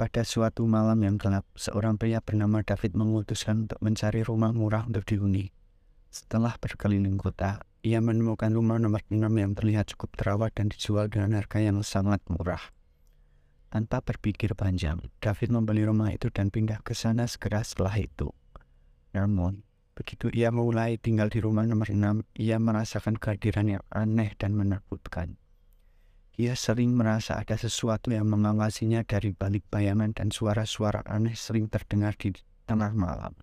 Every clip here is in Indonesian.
Pada suatu malam yang gelap, seorang pria bernama David memutuskan untuk mencari rumah murah untuk dihuni. Setelah berkeliling kota, ia menemukan rumah nomor 6 yang terlihat cukup terawat dan dijual dengan harga yang sangat murah. Tanpa berpikir panjang, David membeli rumah itu dan pindah ke sana segera setelah itu. Namun, begitu ia mulai tinggal di rumah nomor 6, ia merasakan kehadiran yang aneh dan menakutkan. Ia sering merasa ada sesuatu yang mengawasinya dari balik bayangan dan suara-suara aneh sering terdengar di tengah malam.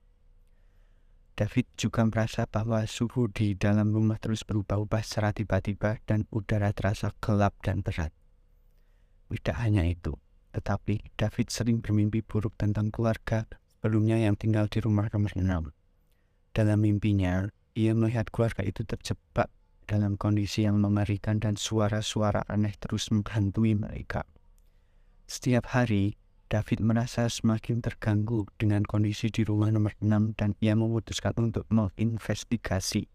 David juga merasa bahwa suhu di dalam rumah terus berubah-ubah secara tiba-tiba dan udara terasa gelap dan berat. Tidak hanya itu, tetapi David sering bermimpi buruk tentang keluarga sebelumnya yang tinggal di rumah nomor 6. Dalam mimpinya, ia melihat keluarga itu terjebak dalam kondisi yang mengerikan dan suara-suara aneh terus menghantui mereka. Setiap hari, David merasa semakin terganggu dengan kondisi di rumah nomor 6 dan ia memutuskan untuk menginvestigasi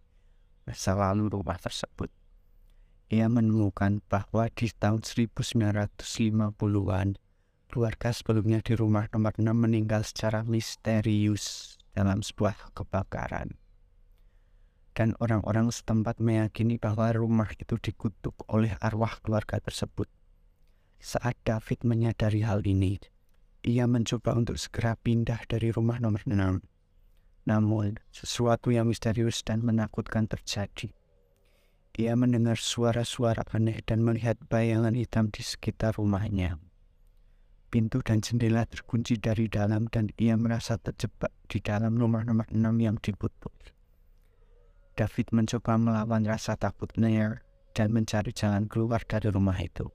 masa lalu rumah tersebut. Ia menemukan bahwa di tahun 1950-an, keluarga sebelumnya di rumah nomor 6 meninggal secara misterius dalam sebuah kebakaran dan orang-orang setempat meyakini bahwa rumah itu dikutuk oleh arwah keluarga tersebut. Saat David menyadari hal ini, ia mencoba untuk segera pindah dari rumah nomor 6. Namun, sesuatu yang misterius dan menakutkan terjadi. Ia mendengar suara-suara aneh dan melihat bayangan hitam di sekitar rumahnya. Pintu dan jendela terkunci dari dalam dan ia merasa terjebak di dalam rumah nomor 6 yang diputus. David mencoba melawan rasa takutnya dan mencari jalan keluar dari rumah itu.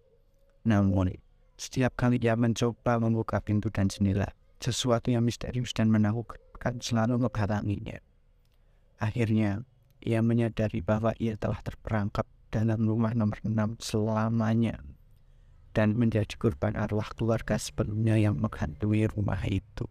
Namun, setiap kali ia mencoba membuka pintu dan jendela, sesuatu yang misterius dan menakutkan selalu menghalanginya. Akhirnya, ia menyadari bahwa ia telah terperangkap dalam rumah nomor 6 selamanya dan menjadi korban arwah keluarga sebelumnya yang menghantui rumah itu.